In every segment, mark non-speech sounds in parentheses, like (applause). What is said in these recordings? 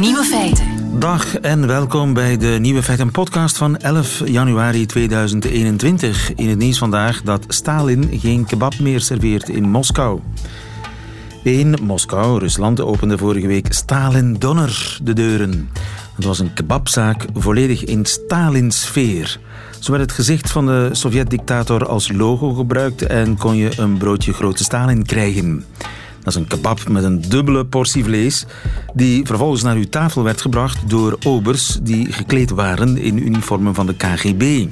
Nieuwe feiten. Dag en welkom bij de Nieuwe Feiten podcast van 11 januari 2021. In het nieuws vandaag dat Stalin geen kebab meer serveert in Moskou. In Moskou, Rusland, opende vorige week Stalin Donner de deuren. Het was een kebabzaak volledig in Stalin-sfeer. Zo werd het gezicht van de Sovjet-dictator als logo gebruikt en kon je een broodje grote Stalin krijgen. Dat is een kebab met een dubbele portie vlees, die vervolgens naar uw tafel werd gebracht door obers die gekleed waren in uniformen van de KGB.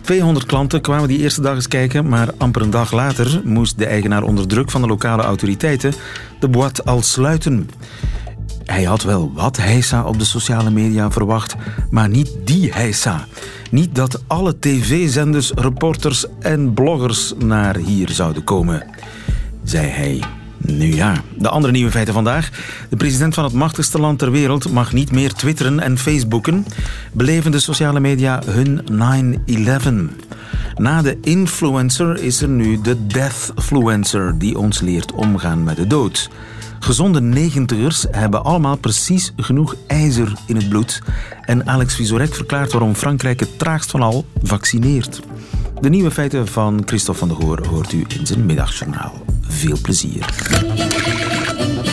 200 klanten kwamen die eerste dag eens kijken, maar amper een dag later moest de eigenaar onder druk van de lokale autoriteiten de boîte al sluiten. Hij had wel wat heisa op de sociale media verwacht, maar niet die heisa. Niet dat alle tv-zenders, reporters en bloggers naar hier zouden komen, zei hij. Nu ja, de andere nieuwe feiten vandaag. De president van het machtigste land ter wereld mag niet meer twitteren en facebooken. Beleven de sociale media hun 9-11. Na de influencer is er nu de deathfluencer die ons leert omgaan met de dood. Gezonde negentigers hebben allemaal precies genoeg ijzer in het bloed. En Alex Visorek verklaart waarom Frankrijk het traagst van al vaccineert. De nieuwe feiten van Christophe van der Goor hoort u in zijn middagjournaal. Veel plezier.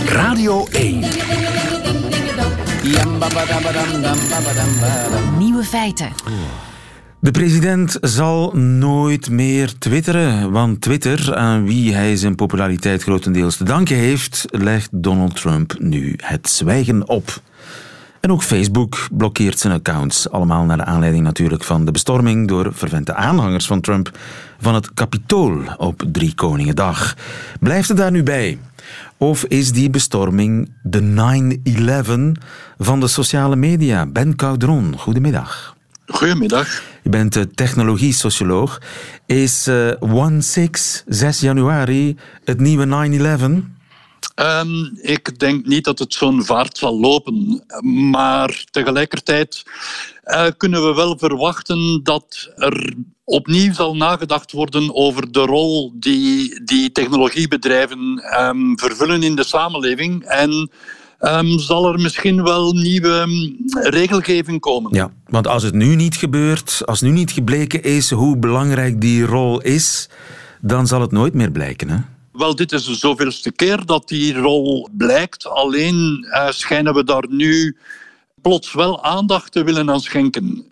Radio 1. Nieuwe feiten. De president zal nooit meer twitteren, want Twitter, aan wie hij zijn populariteit grotendeels te danken heeft, legt Donald Trump nu het zwijgen op. En ook Facebook blokkeert zijn accounts. Allemaal naar de aanleiding natuurlijk van de bestorming door vervente aanhangers van Trump van het Capitool op Drie Koningendag. Blijft het daar nu bij? Of is die bestorming de 9-11 van de sociale media? Ben Caudron, goedemiddag. Goedemiddag. Je bent technologie-socioloog. Is uh, 1-6, 6 januari, het nieuwe 9-11? Um, ik denk niet dat het zo'n vaart zal lopen. Maar tegelijkertijd uh, kunnen we wel verwachten dat er opnieuw zal nagedacht worden over de rol die, die technologiebedrijven um, vervullen in de samenleving. En um, zal er misschien wel nieuwe regelgeving komen. Ja, want als het nu niet gebeurt, als nu niet gebleken is hoe belangrijk die rol is, dan zal het nooit meer blijken, hè? Wel, dit is de zoveelste keer dat die rol blijkt. Alleen uh, schijnen we daar nu plots wel aandacht te willen aan schenken.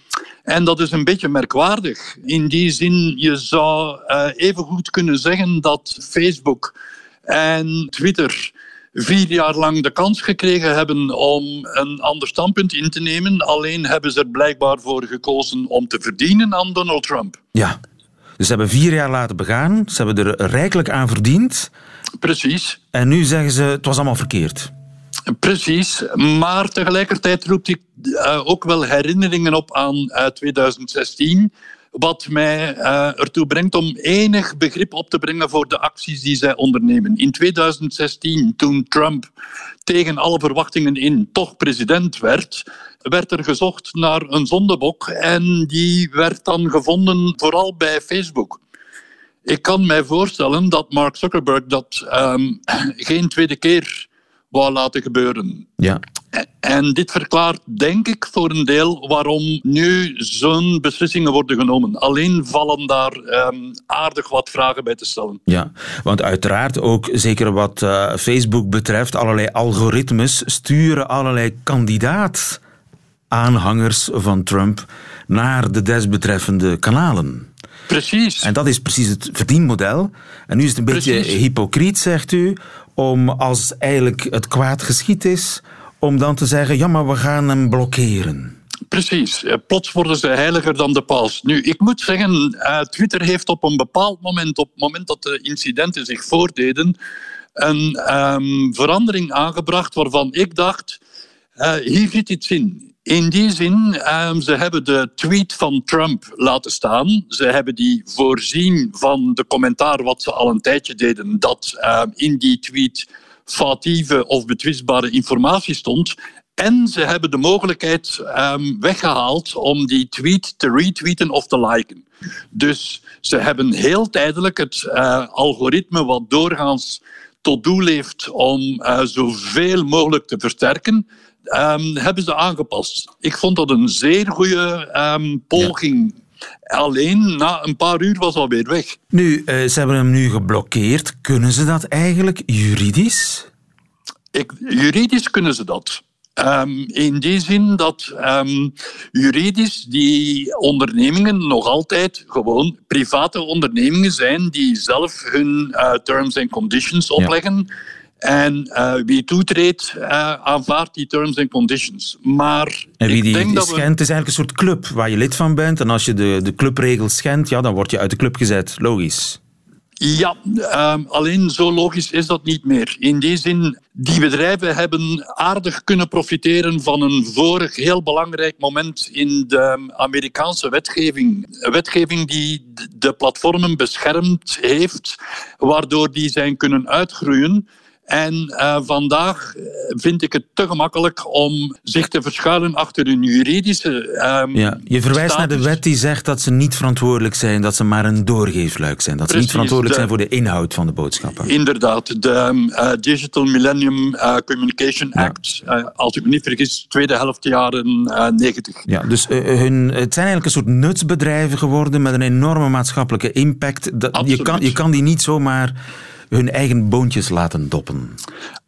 En dat is een beetje merkwaardig. In die zin, je zou uh, even goed kunnen zeggen dat Facebook en Twitter vier jaar lang de kans gekregen hebben om een ander standpunt in te nemen. Alleen hebben ze er blijkbaar voor gekozen om te verdienen aan Donald Trump. Ja, dus ze hebben vier jaar laten begaan. Ze hebben er rijkelijk aan verdiend. Precies. En nu zeggen ze, het was allemaal verkeerd. Precies, maar tegelijkertijd roept ik uh, ook wel herinneringen op aan uh, 2016 wat mij uh, ertoe brengt om enig begrip op te brengen voor de acties die zij ondernemen. In 2016, toen Trump tegen alle verwachtingen in toch president werd, werd er gezocht naar een zondebok en die werd dan gevonden vooral bij Facebook. Ik kan mij voorstellen dat Mark Zuckerberg dat um, geen tweede keer wou laten gebeuren. Ja. En dit verklaart, denk ik, voor een deel waarom nu zo'n beslissingen worden genomen. Alleen vallen daar um, aardig wat vragen bij te stellen. Ja, want uiteraard ook, zeker wat uh, Facebook betreft, allerlei algoritmes sturen allerlei kandidaat aanhangers van Trump naar de desbetreffende kanalen. Precies. En dat is precies het verdienmodel. En nu is het een beetje hypocriet, zegt u, om als eigenlijk het kwaad geschied is, om dan te zeggen, ja, maar we gaan hem blokkeren. Precies. Plots worden ze heiliger dan de paus. Nu, ik moet zeggen, uh, Twitter heeft op een bepaald moment, op het moment dat de incidenten zich voordeden, een um, verandering aangebracht waarvan ik dacht, uh, hier zit iets in. In die zin, um, ze hebben de tweet van Trump laten staan. Ze hebben die voorzien van de commentaar wat ze al een tijdje deden, dat uh, in die tweet foutieve of betwistbare informatie stond. En ze hebben de mogelijkheid um, weggehaald om die tweet te retweeten of te liken. Dus ze hebben heel tijdelijk het uh, algoritme wat doorgaans tot doel heeft om uh, zoveel mogelijk te versterken, ehm, hebben ze aangepast. Ik vond dat een zeer goede um, poging. Alleen na een paar uur was alweer weg. Nu, uh, ze hebben hem nu geblokkeerd. Kunnen ze dat eigenlijk juridisch? Ik, juridisch kunnen ze dat. Um, in die zin dat um, juridisch die ondernemingen nog altijd gewoon private ondernemingen zijn die zelf hun uh, terms and conditions opleggen. Ja. En uh, wie toetreedt, uh, aanvaardt die terms and conditions. Maar en wie die, die dat schendt, we... is eigenlijk een soort club waar je lid van bent. En als je de, de clubregels schendt, ja, dan word je uit de club gezet. Logisch. Ja, um, alleen zo logisch is dat niet meer. In die zin, die bedrijven hebben aardig kunnen profiteren van een vorig heel belangrijk moment in de Amerikaanse wetgeving. Een wetgeving die de platformen beschermd heeft, waardoor die zijn kunnen uitgroeien. En uh, vandaag vind ik het te gemakkelijk om zich te verschuilen achter een juridische. Um, ja, je verwijst status. naar de wet die zegt dat ze niet verantwoordelijk zijn, dat ze maar een doorgeefluik zijn. Dat Precies, ze niet verantwoordelijk de, zijn voor de inhoud van de boodschappen. Inderdaad, de uh, Digital Millennium uh, Communication ja. Act, als ik me niet vergis, tweede helft jaren 90. Ja, dus hun, het zijn eigenlijk een soort nutsbedrijven geworden met een enorme maatschappelijke impact. Dat, je, kan, je kan die niet zomaar hun eigen boontjes laten doppen.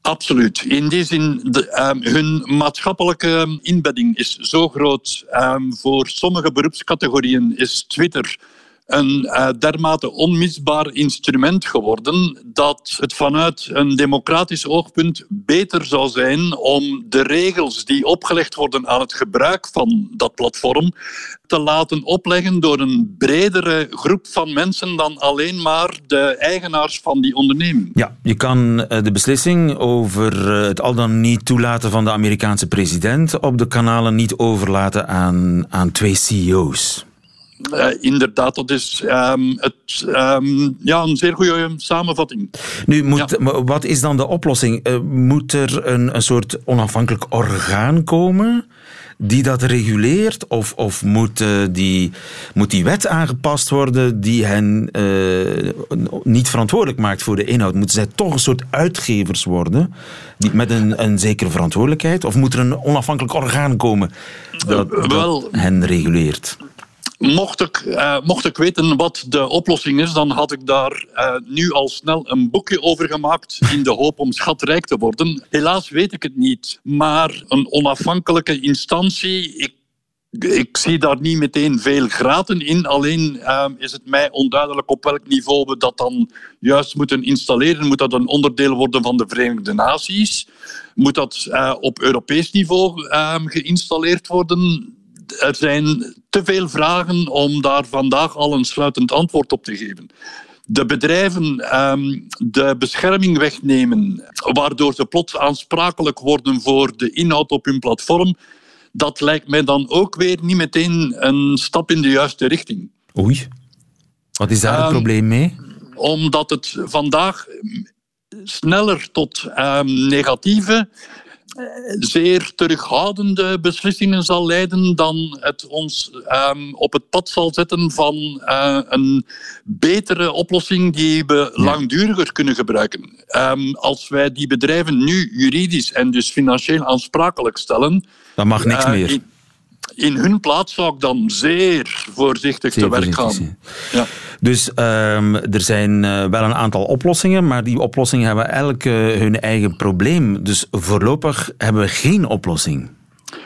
Absoluut. In die zin, de, um, hun maatschappelijke inbedding is zo groot. Um, voor sommige beroepscategorieën is Twitter een uh, dermate onmisbaar instrument geworden dat het vanuit een democratisch oogpunt beter zou zijn om de regels die opgelegd worden aan het gebruik van dat platform te laten opleggen door een bredere groep van mensen dan alleen maar de eigenaars van die onderneming. Ja, je kan de beslissing over het al dan niet toelaten van de Amerikaanse president op de kanalen niet overlaten aan, aan twee CEO's. Uh, inderdaad, dat is um, het, um, ja, een zeer goede samenvatting. Nu, moet, ja. wat is dan de oplossing? Uh, moet er een, een soort onafhankelijk orgaan komen die dat reguleert? Of, of moet, uh, die, moet die wet aangepast worden die hen niet verantwoordelijk maakt voor de inhoud? Moeten zij toch een soort uitgevers worden die, met een, een zekere verantwoordelijkheid? Of moet er een onafhankelijk orgaan komen dat, dat Wel, hen reguleert? Mocht ik, uh, mocht ik weten wat de oplossing is, dan had ik daar uh, nu al snel een boekje over gemaakt in de hoop om schatrijk te worden. Helaas weet ik het niet, maar een onafhankelijke instantie, ik, ik zie daar niet meteen veel graten in. Alleen uh, is het mij onduidelijk op welk niveau we dat dan juist moeten installeren. Moet dat een onderdeel worden van de Verenigde Naties? Moet dat op Europees niveau geïnstalleerd worden? Er zijn te veel vragen om daar vandaag al een sluitend antwoord op te geven. De bedrijven um, de bescherming wegnemen, waardoor ze plots aansprakelijk worden voor de inhoud op hun platform, dat lijkt mij dan ook weer niet meteen een stap in de juiste richting. Oei, wat is daar um, het probleem mee? Omdat het vandaag sneller tot um, negatieve zeer terughoudende beslissingen zal leiden dan het ons um, op het pad zal zetten van uh, een betere oplossing die we ja. langduriger kunnen gebruiken. Um, als wij die bedrijven nu juridisch en dus financieel aansprakelijk stellen... Dan mag niks uh, meer. In, in hun plaats zou ik dan zeer voorzichtig zeer te werk gaan. Ja. Dus um, er zijn uh, wel een aantal oplossingen, maar die oplossingen hebben elk uh, hun eigen probleem. Dus voorlopig hebben we geen oplossing.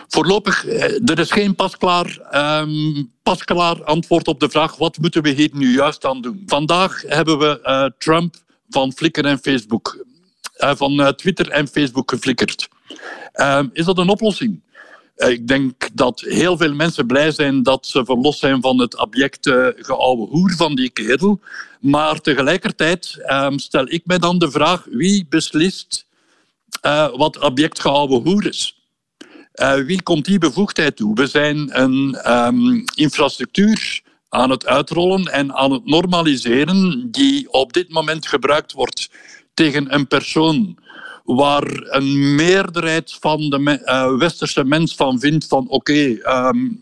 Voorlopig, er is geen pasklaar, um, pasklaar antwoord op de vraag wat moeten we hier nu juist aan doen. Vandaag hebben we Trump van Flickr en Facebook, van Twitter en Facebook geflikkerd. Um, is dat een oplossing? Ik denk dat heel veel mensen blij zijn dat ze verlost zijn van het abjecte geouwe hoer van die kerel. Maar tegelijkertijd um, stel ik mij dan de vraag wie beslist uh, wat abject geouwe hoer is. Uh, wie komt die bevoegdheid toe? We zijn een um, infrastructuur aan het uitrollen en aan het normaliseren die op dit moment gebruikt wordt tegen een persoon waar een meerderheid van de me uh, westerse mens van vindt van oké, okay, um,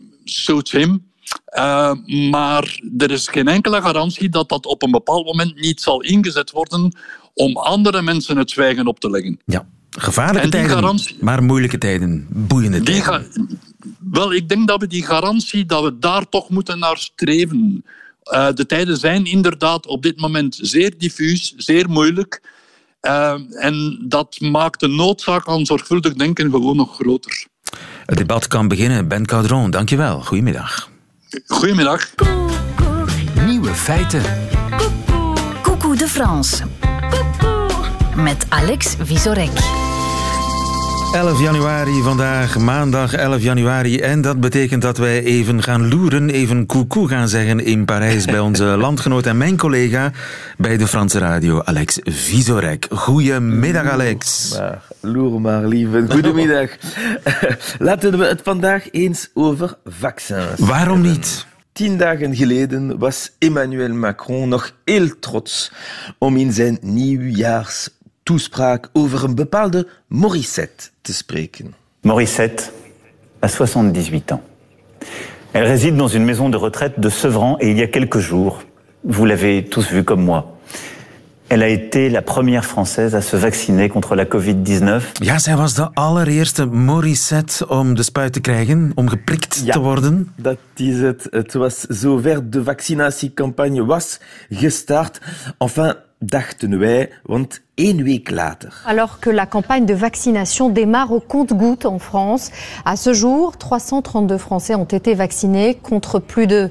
him. Uh, maar er is geen enkele garantie dat dat op een bepaald moment niet zal ingezet worden om andere mensen het zwijgen op te leggen. Ja. Gevaarlijke tijden, maar moeilijke tijden, boeiende tijden. Wel, ik denk dat we die garantie, dat we daar toch moeten naar streven. Uh, de tijden zijn inderdaad op dit moment zeer diffuus, zeer moeilijk. Uh, en dat maakt de noodzaak aan zorgvuldig denken gewoon nog groter. Het debat kan beginnen. Ben Caudron, dankjewel. Goedemiddag. Goedemiddag. Nieuwe feiten. Coucou de France. Met Alex Visorek. 11 januari vandaag, maandag 11 januari. En dat betekent dat wij even gaan loeren, even coucou gaan zeggen in Parijs bij onze (laughs) landgenoot en mijn collega bij de Franse radio, Alex Visorek. Goedemiddag, Alex. Maar, loer maar, lieve. Goedemiddag. (laughs) Laten we het vandaag eens over vaccins. Waarom niet? Tien dagen geleden was Emmanuel Macron nog heel trots om in zijn nieuwjaars toespraak over een bepaalde Morissette te spreken. Morissette a 78 ans. Elle réside dans une maison de retraite de Sevran et il y a quelques jours, vous l'avez tous vu comme moi, elle a été la première Française à se vacciner contre la COVID-19. Ja, zij was de allereerste Morissette om de spuit te krijgen, om geprikt ja, te worden. dat is het. Het was zover de vaccinatiecampagne was gestart. Enfin, dachten wij, want één week later. Alors que la campagne de vaccination démarre au compte-gouttes en France, à ce jour, 332 Français ont été vaccinés contre plus de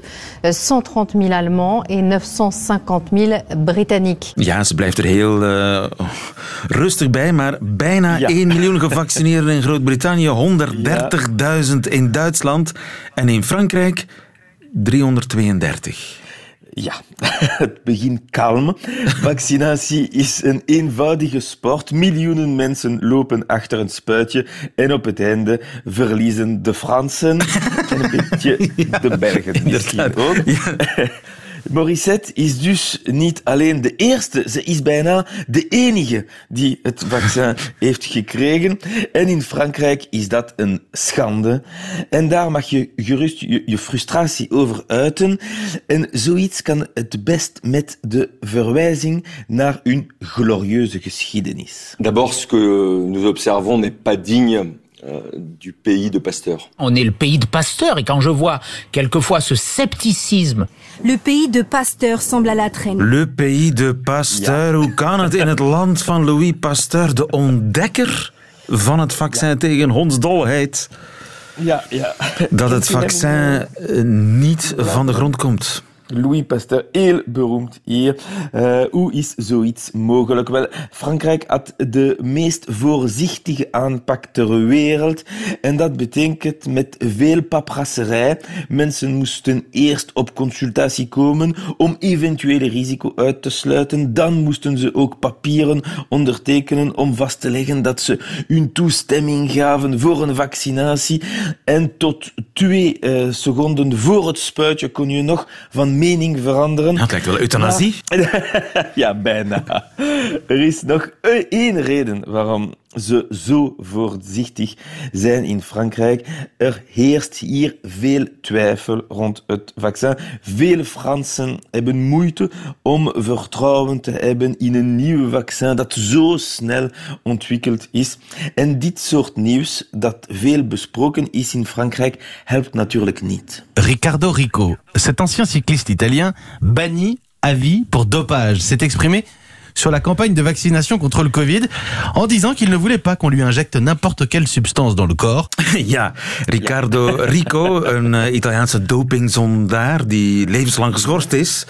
130 000 Allemands et 950 000 Britanniques. Ja, ze blijft er heel uh, rustig bij, maar bijna ja. 1 miljoen gevaccineerden in Groot-Brittannië, 130.000 in Duitsland en in Frankrijk 332. Ja, (laughs) het begint kalm. Vaccinatie is een eenvoudige sport. Miljoenen mensen lopen achter een spuitje en op het einde verliezen de Fransen en een beetje (laughs) de Belgen misschien ook. Ja. (laughs) Morissette is dus niet alleen de eerste, ze is bijna de enige die het vaccin (laughs) heeft gekregen. En in Frankrijk is dat een schande. En daar mag je gerust je, frustratie over uiten. En zoiets kan het best met de verwijzing naar een glorieuze geschiedenis. D'abord, ce que nous observons n'est pas digne du pays de Pasteur. On est le pays de Pasteur et quand je vois quelquefois ce scepticisme. Le pays de Pasteur semble à la traîne. Le pays de Pasteur, hoe kan het in het land van Louis Pasteur, de ontdekker van het vaccin tegen hondsdolheid, ja, ja. dat het vaccin niet van de grond komt? Louis Pasteur, heel beroemd hier. Uh, hoe is zoiets mogelijk? Wel, Frankrijk had de meest voorzichtige aanpak ter wereld. En dat betekent met veel paprasserij. Mensen moesten eerst op consultatie komen om eventuele risico uit te sluiten. Dan moesten ze ook papieren ondertekenen om vast te leggen dat ze hun toestemming gaven voor een vaccinatie. En tot twee uh, seconden voor het spuitje kon je nog van mening veranderen. Dat lijkt wel euthanasie. Ja, (laughs) ja, bijna. Er is nog één reden waarom ze zo voorzichtig zijn in Frankrijk. Er heerst hier veel twijfel rond het vaccin. Veel Fransen hebben moeite om vertrouwen te hebben in een nieuw vaccin dat zo snel ontwikkeld is. En dit soort nieuws dat veel besproken is in Frankrijk helpt natuurlijk niet. Ricardo Rico, cet ancien cycliste italien, banni à vie pour dopage, s'est exprimé sur la campagne de vaccination contre le Covid en disant qu'il ne voulait pas qu'on lui injecte n'importe quelle substance dans le corps. (laughs) Ja, Riccardo Rico, een Italiaanse dopingzondaar die levenslang geschorst is.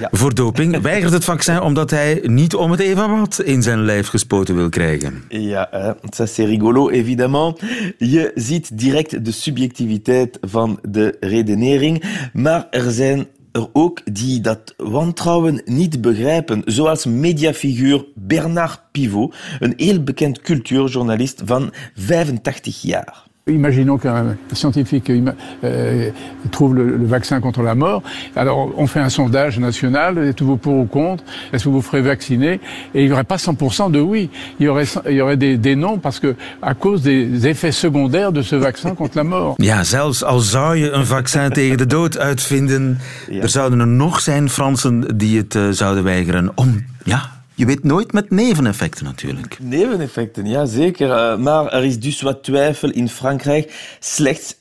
Ja. voor doping, weigert het vaccin omdat hij niet om het even wat in zijn lijf gespoten wil krijgen. Ja, ça c'est rigolo, évidemment. Je ziet direct de subjectiviteit van de redenering, maar er zijn er ook die dat wantrouwen niet begrijpen, zoals mediafiguur Bernard Pivot, een heel bekend cultuurjournalist van 85 jaar. Imaginons qu'un scientifique euh, trouve le, le, vaccin contre la mort. Alors, on fait un sondage national, êtes-vous pour ou contre? Est-ce que vous ferez vacciner? Et il n'y aurait pas 100% de oui. Il y aurait, il y aurait des, des non parce que à cause des effets secondaires de ce vaccin contre la mort. Ja, zelfs al zou je een vaccin tegen de dood uitvinden, ja. er zouden er nog zijn Fransen die het uh, zouden weigeren om, ja, Je weet nooit met neveneffecten natuurlijk. Neveneffecten, ja zeker. Uh, maar er is dus wat twijfel in Frankrijk. Slechts 40%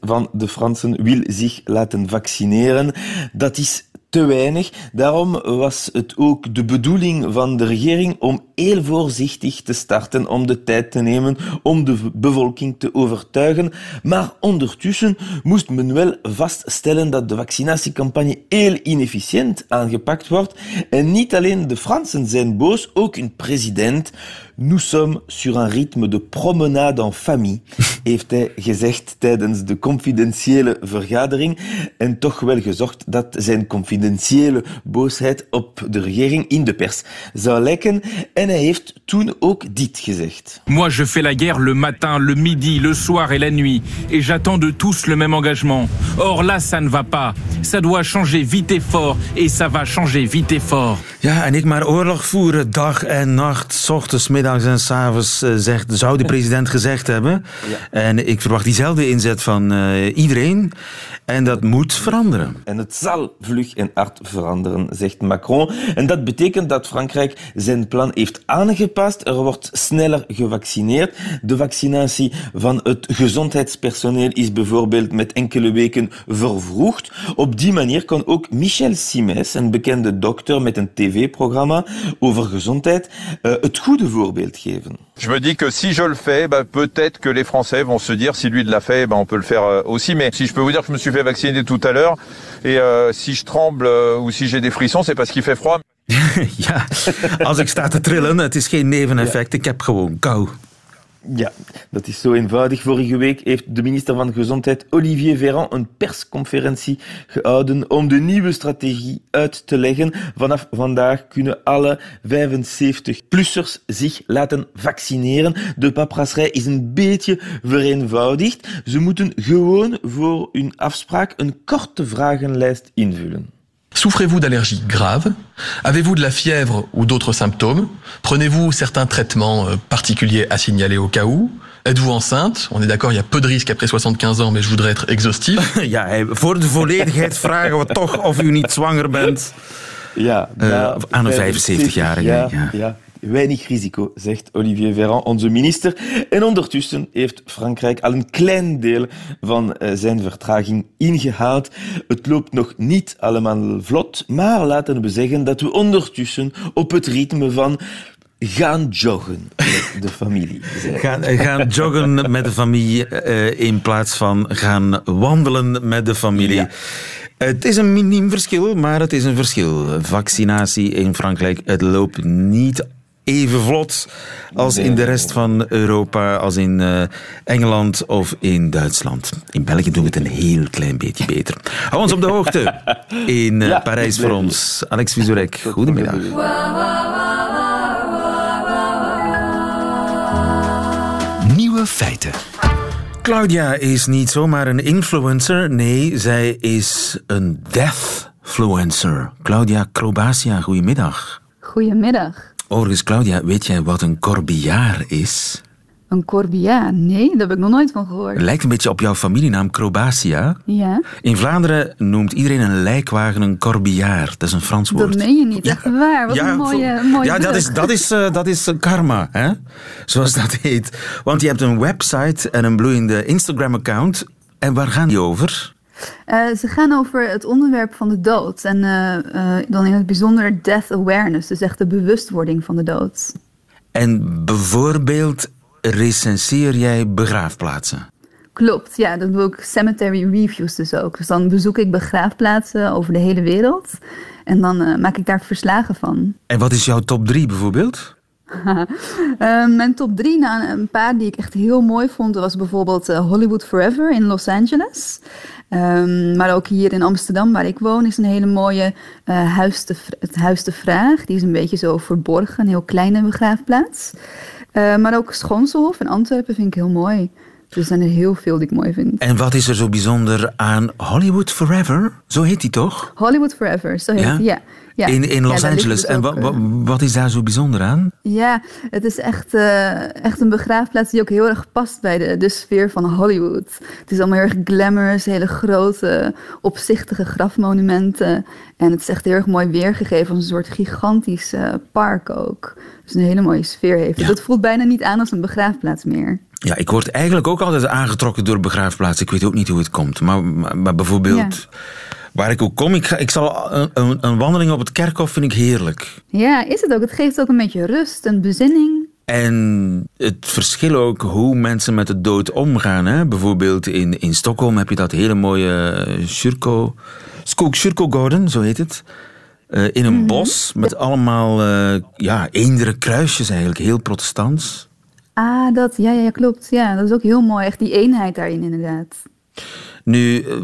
van de Fransen wil zich laten vaccineren. Dat is te weinig. Daarom was het ook de bedoeling van de regering om heel voorzichtig te starten, om de tijd te nemen om de bevolking te overtuigen. Maar ondertussen moest men wel vaststellen dat de vaccinatiecampagne heel inefficiënt aangepakt wordt. En niet alleen de Fransen zijn boos, ook hun president. Nous sommes sur un rythme de promenade en famille, (laughs) heeft hij gezegd tijdens de confidentiële vergadering. En toch wel gezocht dat zijn confidentiële boosheid op de regering in de pers zou lijken. En hij heeft toen ook dit gezegd. Moi, je fais la guerre le matin, le midi, le soir et la nuit. Et j'attends de tous le même engagement. Or là, ça ne va pas. Ça doit changer vite et fort. Et ça va changer vite et fort. Ja, en ik maar oorlog voeren dag en nacht, s ochtends, middags en s'avonds, uh, zegt, zou de president gezegd hebben. Ja. En ik verwacht diezelfde inzet van uh, iedereen. En dat moet veranderen. En het zal vlug en hard veranderen, zegt Macron. En dat betekent dat Frankrijk zijn plan heeft aangepast. Er wordt sneller gevaccineerd. De vaccinatie van het gezondheidspersoneel is bijvoorbeeld met enkele weken vervroegd. Op die manier kan ook Michel Simès, een bekende dokter met een tv-programma over gezondheid, uh, het goede voorbeeld geven. Je me dis que si je le fais, bah, peut-être que les Français vont se dire si lui l'a fait, bah, on peut le faire euh, aussi. Mais si je peux vous dire que je me suis fait vacciner tout à l'heure et euh, si je tremble euh, ou si j'ai des frissons, c'est parce qu'il fait froid. (laughs) ja, als ik sta te trillen, het is geen neveneffect, ik heb gewoon kou. Ja, dat is zo eenvoudig. Vorige week heeft de minister van Gezondheid Olivier Véran een persconferentie gehouden om de nieuwe strategie uit te leggen. Vanaf vandaag kunnen alle 75-plussers zich laten vaccineren. De paprasserij is een beetje vereenvoudigd. Ze moeten gewoon voor hun afspraak een korte vragenlijst invullen. Souffrez-vous d'allergies graves? Avez-vous de la fièvre ou d'autres symptômes? Prenez-vous certains traitements euh, particuliers à signaler au cas où? Êtes-vous enceinte? On est d'accord, il y a peu de risques après 75 ans, mais je voudrais être exhaustif. (laughs) ja, voor de volledigheid (laughs) vragen we toch of u niet zwanger bent. Ja, uh, aan een 75-jarige. Ja, ja. ja, weinig risico, zegt Olivier Véran, onze minister. En ondertussen heeft Frankrijk al een klein deel van uh, zijn vertraging ingehaald. Het loopt nog niet allemaal vlot, maar laten we zeggen dat we ondertussen op het ritme van gaan joggen met de familie. Gaan, gaan joggen met de familie uh, in plaats van gaan wandelen met de familie. Ja. Het is een miniem verschil, maar het is een verschil. Vaccinatie in Frankrijk, het loopt niet even vlot als in de rest van Europa, als in uh, Engeland of in Duitsland. In België doen we het een heel klein beetje beter. Hou ons op de hoogte (laughs) in uh, ja, Parijs voor ons. Alex Vizorek, goedemiddag. Nieuwe feiten. Claudia is niet zomaar een influencer. Nee, zij is een deathfluencer. Claudia Crobacia, goedemiddag. Goedemiddag. Overigens, Claudia, weet jij wat een corbillard is? Een corbillard? Nee, daar heb ik nog nooit van gehoord. Lijkt een beetje op jouw familienaam Crobatia. Ja. In Vlaanderen noemt iedereen een lijkwagen een corbillard. Dat is een Frans woord. Dat meen je niet, echt waar. Wat ja, een mooie, mooie Ja, dat is, dat, is, uh, dat is karma, hè? zoals dat heet. Want je hebt een website en een bloeiende Instagram-account. En waar gaan die over? Uh, ze gaan over het onderwerp van de dood. En uh, uh, dan in het bijzonder death awareness, dus echt de bewustwording van de dood. En bijvoorbeeld recenseer jij begraafplaatsen? Klopt, ja, dat doe ik cemetery reviews dus ook. Dus dan bezoek ik begraafplaatsen over de hele wereld. En dan maak ik daar verslagen van. En wat is jouw top 3 bijvoorbeeld? Uh, mijn top drie, nou, een paar die ik echt heel mooi vond, was bijvoorbeeld uh, Hollywood Forever in Los Angeles. Um, maar ook hier in Amsterdam, waar ik woon, is een hele mooie uh, huis te, het Huis de Vraag. Die is een beetje zo verborgen, een heel kleine begraafplaats. maar ook Schoonselhof in Antwerpen vind ik heel mooi. Dus er zijn er heel veel die ik mooi vind. En wat is er zo bijzonder aan Hollywood Forever? Zo heet die toch? Hollywood Forever, zo heet Ja? die, ja. Ja. In, in Los Angeles. en wa- eh, wa- wat is daar zo bijzonder aan? Ja, het is echt, eh, echt een begraafplaats die ook heel erg past bij de, de sfeer van Hollywood. Het is allemaal heel erg glamorous, hele grote, opzichtige grafmonumenten. En het is echt heel erg mooi weergegeven als een soort gigantisch park ook. Dus een hele mooie sfeer heeft. Dat voelt bijna niet aan als een begraafplaats meer. Ja, ik word eigenlijk ook altijd aangetrokken door begraafplaatsen. Ik weet ook niet hoe het komt. Maar, maar, maar bijvoorbeeld, waar ik ook kom, ik, ga, ik zal een, een, een wandeling op het kerkhof vind ik heerlijk. Ja, is het ook. Het geeft ook een beetje rust en bezinning. En het verschil ook hoe mensen met de dood omgaan. Hè? Bijvoorbeeld in, in Stockholm heb je dat hele mooie eh, Kyrko, Skog Kyrkogården, zo heet het. Eh, in een bos met allemaal eh ja, eendere kruisjes eigenlijk, heel protestants. Ah, dat, ja, ja, klopt. Ja, dat is ook heel mooi. Echt die eenheid daarin inderdaad. Nu, eh,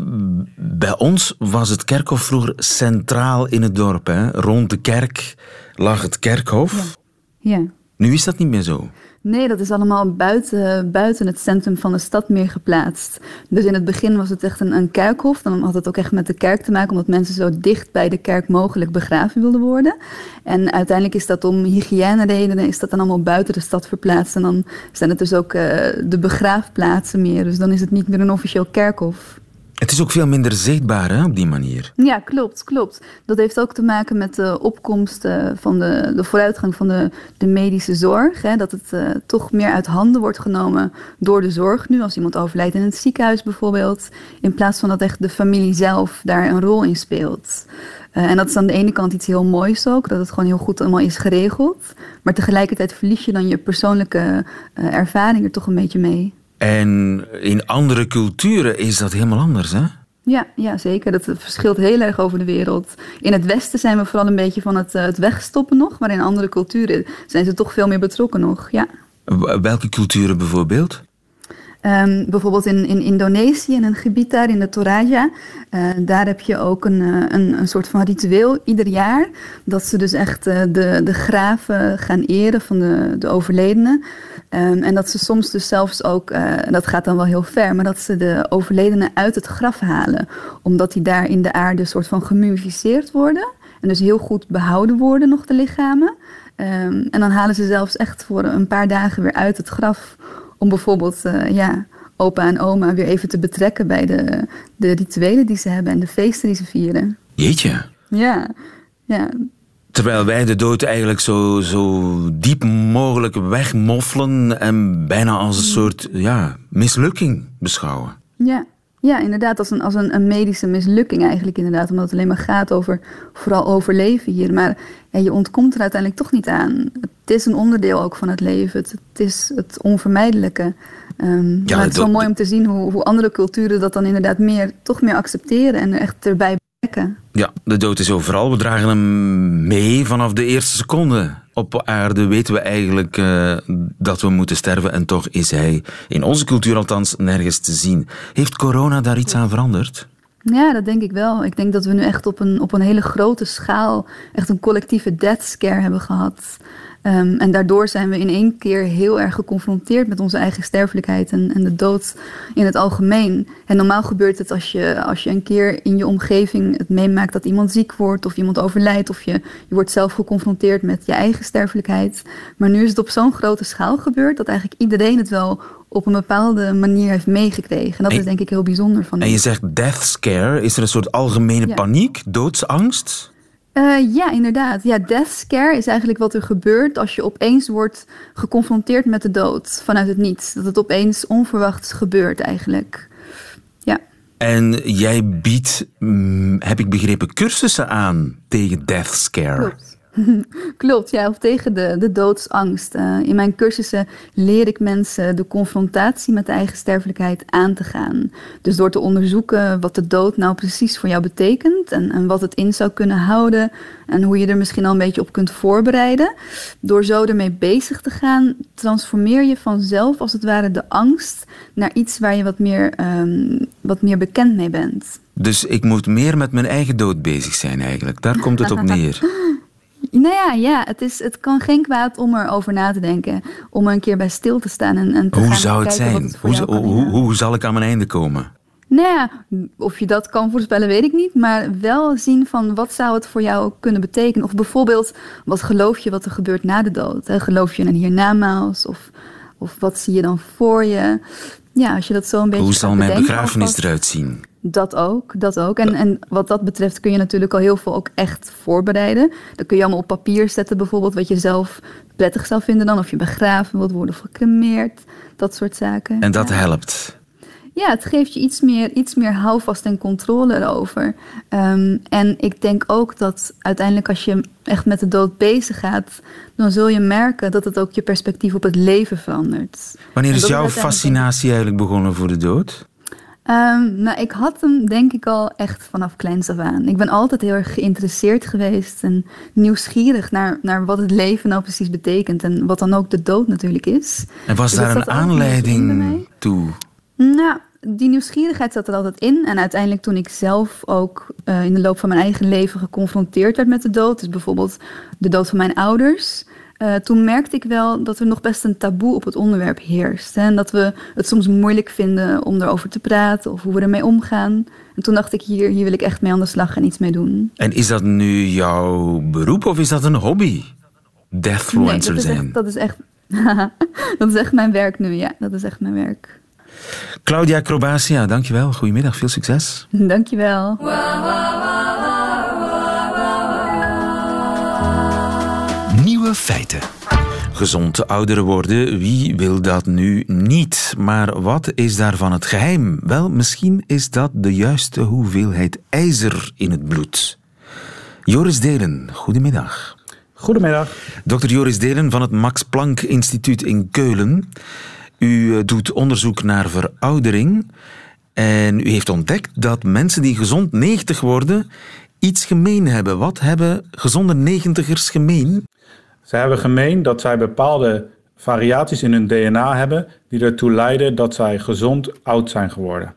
bij ons was het kerkhof vroeger centraal in het dorp. Hè? Rond de kerk lag het kerkhof. Ja. Nu is dat niet meer zo. Nee, dat is allemaal buiten, buiten het centrum van de stad meer geplaatst. Dus in het begin was het echt een, een kerkhof. Dan had het ook echt met de kerk te maken, omdat mensen zo dicht bij de kerk mogelijk begraven wilden worden. En uiteindelijk is dat om hygiëneredenen, is dat dan allemaal buiten de stad verplaatst. En dan zijn het dus ook eh, de begraafplaatsen meer. Dus dan is het niet meer een officieel kerkhof. Het is ook veel minder zichtbaar hè, op die manier. Ja, klopt, klopt. Dat heeft ook te maken met de opkomst eh, van de, de vooruitgang van de, de medische zorg. Hè, dat het eh, toch meer uit handen wordt genomen door de zorg nu. Als iemand overlijdt in het ziekenhuis bijvoorbeeld. In plaats van dat echt de familie zelf daar een rol in speelt. Eh, en dat is aan de ene kant iets heel moois ook. Dat het gewoon heel goed allemaal is geregeld. Maar tegelijkertijd verlies je dan je persoonlijke eh, ervaring er toch een beetje mee. En in andere culturen is dat helemaal anders, hè? Ja, ja, zeker. Dat verschilt heel erg over de wereld. In het Westen zijn we vooral een beetje van het, eh, het wegstoppen nog, maar in andere culturen zijn ze toch veel meer betrokken nog. Ja. Welke culturen bijvoorbeeld? Ehm, bijvoorbeeld in, in Indonesië, in een gebied daar, in de Toraja. eh, daar heb je ook een, eh, een, een soort van ritueel ieder jaar. Dat ze dus echt eh, de, de graven gaan eren van de, de overledenen. Ehm, en dat ze soms dus zelfs ook, dat gaat dan wel heel ver, maar dat ze de overledenen uit het graf halen. Omdat die daar in de aarde soort van gemummificeerd worden. En dus heel goed behouden worden nog de lichamen. Ehm, en dan halen ze zelfs echt voor een paar dagen weer uit het graf. Om bijvoorbeeld eh, ja, opa en oma weer even te betrekken bij de, de rituelen die ze hebben en de feesten die ze vieren. Jeetje. Ja, ja. Terwijl wij de dood eigenlijk zo, zo diep mogelijk wegmoffelen en bijna als een soort ja, mislukking beschouwen. Ja, ja inderdaad, als, een, als een, een medische mislukking eigenlijk inderdaad. Omdat het alleen maar gaat over vooral overleven hier. Maar ja, je ontkomt er uiteindelijk toch niet aan. Het is een onderdeel ook van het leven. Het, het is het onvermijdelijke. Ehm, Ja, maar het is wel mooi om te zien hoe, hoe andere culturen dat dan inderdaad meer, toch meer accepteren en er echt erbij Ja, de dood is overal. We dragen hem mee vanaf de eerste seconde. Op aarde weten we eigenlijk eh, dat we moeten sterven en toch is hij, in onze cultuur althans, nergens te zien. Heeft corona daar iets aan veranderd? Ja, dat denk ik wel. Ik denk dat we nu echt op een, op een hele grote schaal echt een collectieve death scare hebben gehad. Ehm, en daardoor zijn we in één keer heel erg geconfronteerd met onze eigen sterfelijkheid en, en de dood in het algemeen. En normaal gebeurt het als je, als je een keer in je omgeving het meemaakt dat iemand ziek wordt of iemand overlijdt of je, je wordt zelf geconfronteerd met je eigen sterfelijkheid. Maar nu is het op zo'n grote schaal gebeurd dat eigenlijk iedereen het wel op een bepaalde manier heeft meegekregen. En dat En- is denk ik heel bijzonder van En je zegt death scare. Is er een soort algemene Ja. paniek, doodsangst? Eh, ja, inderdaad. Ja, death scare is eigenlijk wat er gebeurt als je opeens wordt geconfronteerd met de dood vanuit het niets. Dat het opeens onverwachts gebeurt eigenlijk. Ja. En jij biedt, mm, heb ik begrepen, cursussen aan tegen death scare. Klopt. (laughs) Klopt, ja, of tegen de, de doodsangst. Eh, in mijn cursussen leer ik mensen de confrontatie met de eigen sterfelijkheid aan te gaan. Dus door te onderzoeken wat de dood nou precies voor jou betekent en, en wat het in zou kunnen houden en hoe je er misschien al een beetje op kunt voorbereiden. Door zo ermee bezig te gaan, transformeer je vanzelf als het ware de angst naar iets waar je wat meer, ehm, wat meer bekend mee bent. Dus ik moet meer met mijn eigen dood bezig zijn eigenlijk. Daar komt het op neer. (laughs) Nou ja, ja het, is, het kan geen kwaad om erover na te denken. Om er een keer bij stil te staan en, en te Hoe gaan zou het zijn? het Hoe, hoe, kan hoe, zal ik aan mijn einde komen? Nou ja, of je dat kan voorspellen, weet ik niet. Maar wel zien van wat zou het voor jou kunnen betekenen. Of bijvoorbeeld, wat geloof je wat er gebeurt na de dood? Hè? Geloof je in een hiernamaals? Of, of wat zie je dan voor je? Ja, als je dat zo een beetje Hoe zal mijn bedenken begrafenis alvast. eruit zien? Dat ook, dat ook. En, en wat dat betreft kun je natuurlijk al heel veel ook echt voorbereiden. Dan kun je allemaal op papier zetten bijvoorbeeld wat je zelf prettig zou vinden dan. Of je begraven wilt worden of gecremeerd. Dat soort zaken. En dat helpt. Ja, het geeft je iets meer, iets meer houvast en controle erover. Ehm, en ik denk ook dat uiteindelijk als je echt met de dood bezig gaat... dan zul je merken dat het ook je perspectief op het leven verandert. Wanneer is jouw uiteindelijk, fascinatie eigenlijk begonnen voor de dood? Nou, ik had hem denk ik al echt vanaf kleins af aan. Ik ben altijd heel erg geïnteresseerd geweest en nieuwsgierig naar, naar wat het leven nou precies betekent en wat dan ook de dood natuurlijk is. En was Dus daar een aanleiding toe? Nou, die nieuwsgierigheid zat er altijd in. En uiteindelijk toen ik zelf ook eh, in de loop van mijn eigen leven geconfronteerd werd met de dood, dus bijvoorbeeld de dood van mijn ouders, eh, toen merkte ik wel dat er nog best een taboe op het onderwerp heerst. Hè? En dat we het soms moeilijk vinden om erover te praten of hoe we ermee omgaan. En toen dacht ik, hier, hier wil ik echt mee aan de slag en iets mee doen. En is dat nu jouw beroep of is dat een hobby? Nee, Deathfluencer dat is zijn. echt, dat is echt, (laughs) dat is echt mijn werk nu, ja. Dat is echt mijn werk. Claudia Crobatia, dankjewel. Goedemiddag, veel succes. (laughs) Dankjewel. Nieuwe feiten. Gezond ouder worden, wie wil dat nu niet? Maar wat is daarvan het geheim? Wel, misschien is dat de juiste hoeveelheid ijzer in het bloed. Joris Delen, goedemiddag. Goedemiddag. Dr. Joris Delen van het Max Planck Instituut in Keulen. U eh, doet onderzoek naar veroudering en u heeft ontdekt dat mensen die gezond 90 worden iets gemeen hebben. Wat hebben gezonde 90ers gemeen? Ze hebben gemeen dat zij bepaalde variaties in hun DNA hebben die ertoe leiden dat zij gezond oud zijn geworden.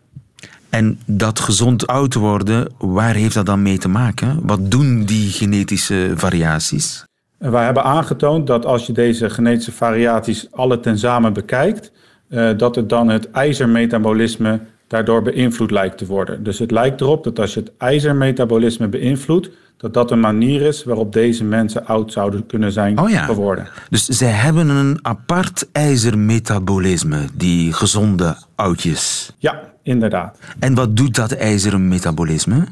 En dat gezond oud worden, waar heeft dat dan mee te maken? Wat doen die genetische variaties? Wij hebben aangetoond dat als je deze genetische variaties alle tezamen bekijkt, eh, dat het dan het ijzermetabolisme daardoor beïnvloed lijkt te worden. Dus het lijkt erop dat als je het ijzermetabolisme beïnvloedt, dat dat een manier is waarop deze mensen oud zouden kunnen zijn Oh ja. geworden. Dus zij hebben een apart ijzermetabolisme, die gezonde oudjes. Ja, inderdaad. En wat doet dat ijzermetabolisme?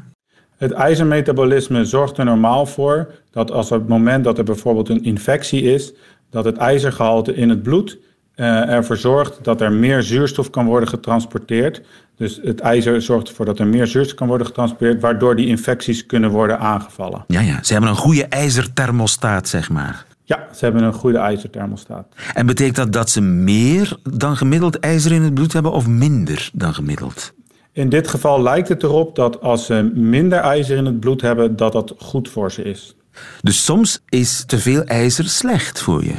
Het ijzermetabolisme zorgt er normaal voor dat als op het moment dat er bijvoorbeeld een infectie is, dat het ijzergehalte in het bloed eh, ervoor zorgt dat er meer zuurstof kan worden getransporteerd. Dus het ijzer zorgt ervoor dat er meer zuurstof kan worden getransporteerd, waardoor die infecties kunnen worden aangevallen. Ja, ja, ze hebben een goede ijzerthermostaat, zeg maar. Ja, ze hebben een goede ijzerthermostaat. En betekent dat dat ze meer dan gemiddeld ijzer in het bloed hebben of minder dan gemiddeld? In dit geval lijkt het erop dat als ze minder ijzer in het bloed hebben, dat dat goed voor ze is. Dus soms is te veel ijzer slecht voor je.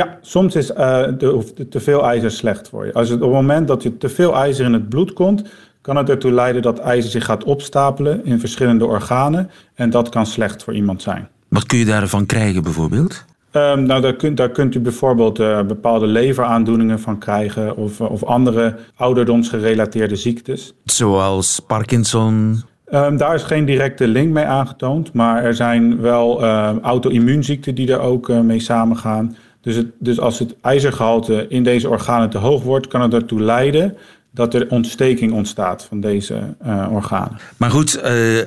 Ja, soms is eh, de, te veel ijzer slecht voor je. Als het, op het moment dat je te veel ijzer in het bloed komt, kan het ertoe leiden dat ijzer zich gaat opstapelen in verschillende organen. En dat kan slecht voor iemand zijn. Wat kun je daarvan krijgen bijvoorbeeld? Ehm, nou, daar kunt, daar kunt u bijvoorbeeld eh, bepaalde leveraandoeningen van krijgen of, of andere ouderdomsgerelateerde ziektes. Zoals Parkinson. Ehm, daar is geen directe link mee aangetoond, maar er zijn wel eh, auto-immuunziekten die er ook eh, mee samengaan. Dus, het, dus als het ijzergehalte in deze organen te hoog wordt, kan het ertoe leiden dat er ontsteking ontstaat van deze eh, organen. Maar goed, eh,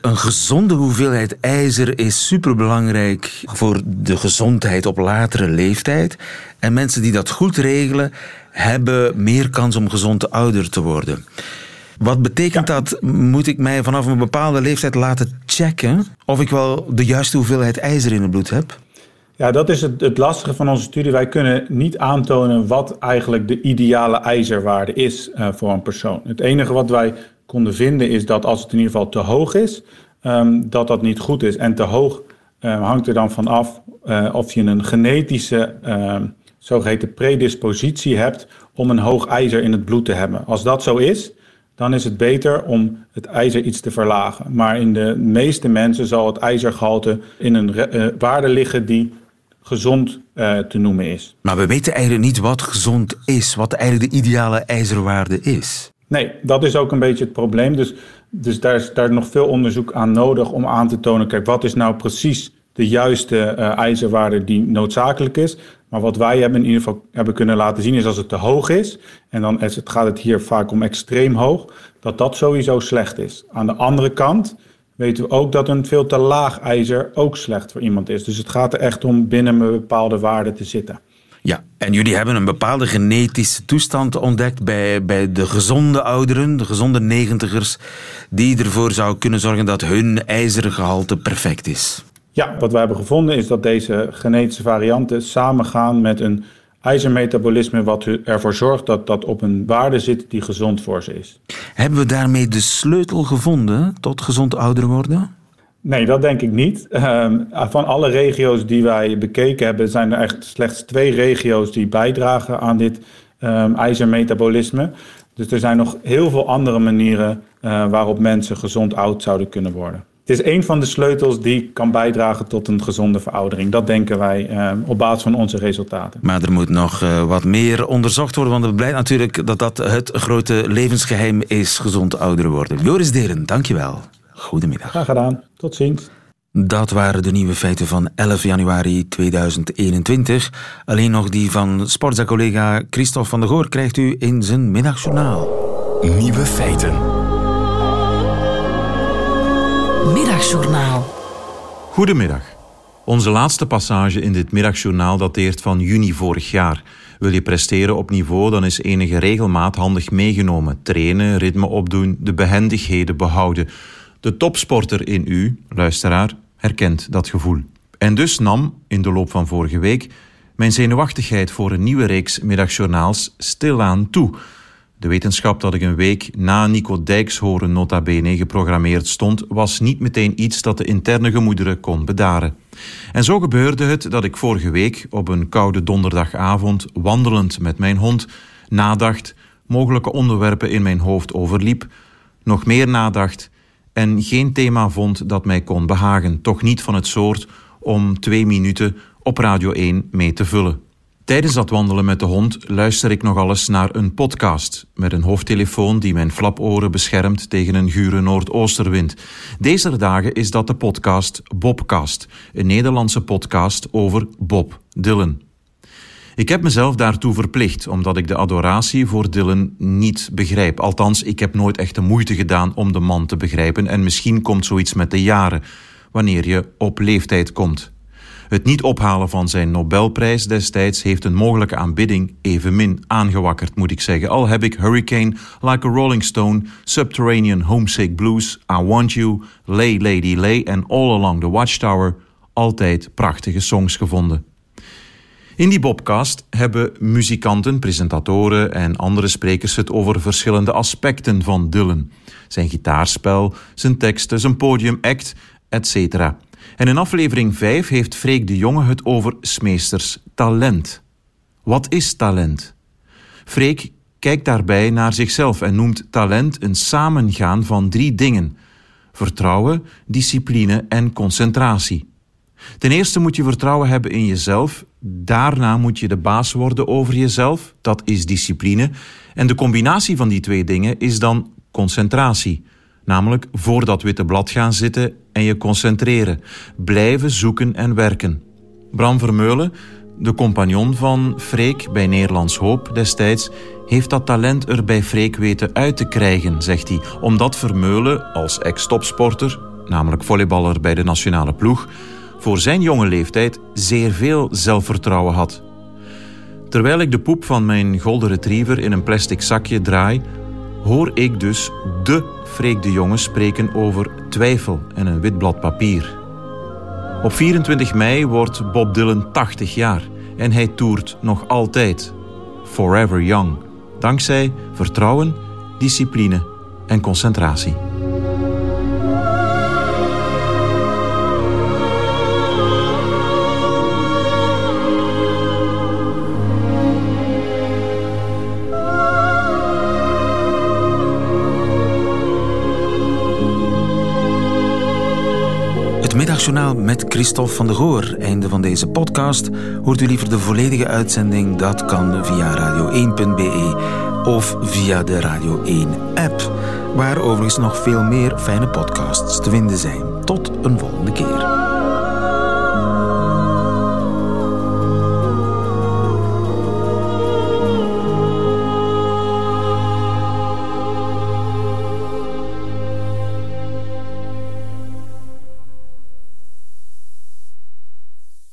een gezonde hoeveelheid ijzer is superbelangrijk voor de gezondheid op latere leeftijd. En mensen die dat goed regelen, hebben meer kans om gezond ouder te worden. Wat betekent dat? Moet ik mij vanaf een bepaalde leeftijd laten checken of ik wel de juiste hoeveelheid ijzer in het bloed heb? Ja, dat is het, het lastige van onze studie. Wij kunnen niet aantonen wat eigenlijk de ideale ijzerwaarde is eh, voor een persoon. Het enige wat wij konden vinden is dat als het in ieder geval te hoog is, ehm, dat dat niet goed is. En te hoog eh, hangt er dan van af eh, of je een genetische ehm, zogeheten predispositie hebt om een hoog ijzer in het bloed te hebben. Als dat zo is, dan is het beter om het ijzer iets te verlagen. Maar in de meeste mensen zal het ijzergehalte in een uh, waarde liggen die gezond uh, te noemen is. Maar we weten eigenlijk niet wat gezond is, wat eigenlijk de ideale ijzerwaarde is. Nee, dat is ook een beetje het probleem. Dus, dus daar is daar nog veel onderzoek aan nodig om aan te tonen, kijk, wat is nou precies de juiste uh, ijzerwaarde die noodzakelijk is. Maar wat wij hebben in ieder geval hebben kunnen laten zien is als het te hoog is, en dan is het, gaat het hier vaak om extreem hoog, dat dat sowieso slecht is. Aan de andere kant weten we ook dat een veel te laag ijzer ook slecht voor iemand is. Dus het gaat er echt om binnen een bepaalde waarde te zitten. Ja, en jullie hebben een bepaalde genetische toestand ontdekt bij, bij de gezonde ouderen, de gezonde negentigers, die ervoor zou kunnen zorgen dat hun ijzergehalte perfect is. Ja, wat we hebben gevonden is dat deze genetische varianten samengaan met een ijzermetabolisme wat ervoor zorgt dat dat op een waarde zit die gezond voor ze is. Hebben we daarmee de sleutel gevonden tot gezond ouder worden? Nee, dat denk ik niet. (laughs) Ehm, van alle regio's die wij bekeken hebben, zijn er echt slechts twee regio's die bijdragen aan dit um, ijzermetabolisme. Dus er zijn nog heel veel andere manieren uh, waarop mensen gezond oud zouden kunnen worden. Het is een van de sleutels die kan bijdragen tot een gezonde veroudering. Dat denken wij uh, op basis van onze resultaten. Maar er moet nog uh, wat meer onderzocht worden, want het blijkt natuurlijk dat dat het grote levensgeheim is, gezond ouder worden. Joris Deren, dankjewel. Goedemiddag. Graag gedaan. Tot ziens. Dat waren de nieuwe feiten van 11 januari 2021. Alleen nog die van Sportza-collega Christophe van der Goor krijgt u in zijn middagjournaal. Nieuwe feiten. Middagjournaal. Goedemiddag. Onze laatste passage in dit middagjournaal dateert van juni vorig jaar. Wil je presteren op niveau, dan is enige regelmaat handig meegenomen. Trainen, ritme opdoen, de behendigheden behouden. De topsporter in u, luisteraar, herkent dat gevoel. En dus nam, in de loop van vorige week, mijn zenuwachtigheid voor een nieuwe reeks middagjournaals stilaan toe. De wetenschap dat ik een week na Nico Dijks horen nota bene geprogrammeerd stond, was niet meteen iets dat de interne gemoederen kon bedaren. En zo gebeurde het dat ik vorige week op een koude donderdagavond, wandelend met mijn hond, nadacht, mogelijke onderwerpen in mijn hoofd overliep, nog meer nadacht en geen thema vond dat mij kon behagen, toch niet van het soort om twee minuten op Radio 1 mee te vullen. Tijdens dat wandelen met de hond luister ik nog alles naar een podcast met een hoofdtelefoon die mijn flaporen beschermt tegen een gure noordoosterwind. Deze dagen is dat de podcast Bobcast, een Nederlandse podcast over Bob Dylan. Ik heb mezelf daartoe verplicht, omdat ik de adoratie voor Dylan niet begrijp. Althans, ik heb nooit echt de moeite gedaan om de man te begrijpen en misschien komt zoiets met de jaren, wanneer je op leeftijd komt. Het niet ophalen van zijn Nobelprijs destijds heeft een mogelijke aanbidding evenmin aangewakkerd, moet ik zeggen. Al heb ik Hurricane, Like a Rolling Stone, Subterranean Homesick Blues, I Want You, Lay Lady Lay en All Along the Watchtower altijd prachtige songs gevonden. In die Bobcast hebben muzikanten, presentatoren en andere sprekers het over verschillende aspecten van Dylan. Zijn gitaarspel, zijn teksten, zijn podiumact, etc. En in aflevering 5 heeft Freek de Jonge het over Smeesters talent. Wat is talent? Freek kijkt daarbij naar zichzelf en noemt talent een samengaan van drie dingen: vertrouwen, discipline en concentratie. Ten eerste moet je vertrouwen hebben in jezelf, daarna moet je de baas worden over jezelf, dat is discipline, en de combinatie van die twee dingen is dan concentratie. Namelijk voor dat witte blad gaan zitten en je concentreren. Blijven zoeken en werken. Bram Vermeulen, de compagnon van Freek bij Nederlands Hoop destijds, heeft dat talent er bij Freek weten uit te krijgen, zegt hij. Omdat Vermeulen als ex-topsporter, namelijk volleyballer bij de nationale ploeg, voor zijn jonge leeftijd zeer veel zelfvertrouwen had. Terwijl ik de poep van mijn golden retriever in een plastic zakje draai, hoor ik dus de Freek de Jonge spreken over twijfel en een wit blad papier. Op 24 mei wordt Bob Dylan 80 jaar en hij toert nog altijd. Forever Young. Dankzij vertrouwen, discipline en concentratie. Middagjournaal met Christophe van de Goor. Einde van deze podcast. Hoort u liever de volledige uitzending? Dat kan via radio1.be of via de Radio 1-app, waar overigens nog veel meer fijne podcasts te vinden zijn. Tot een volgende keer.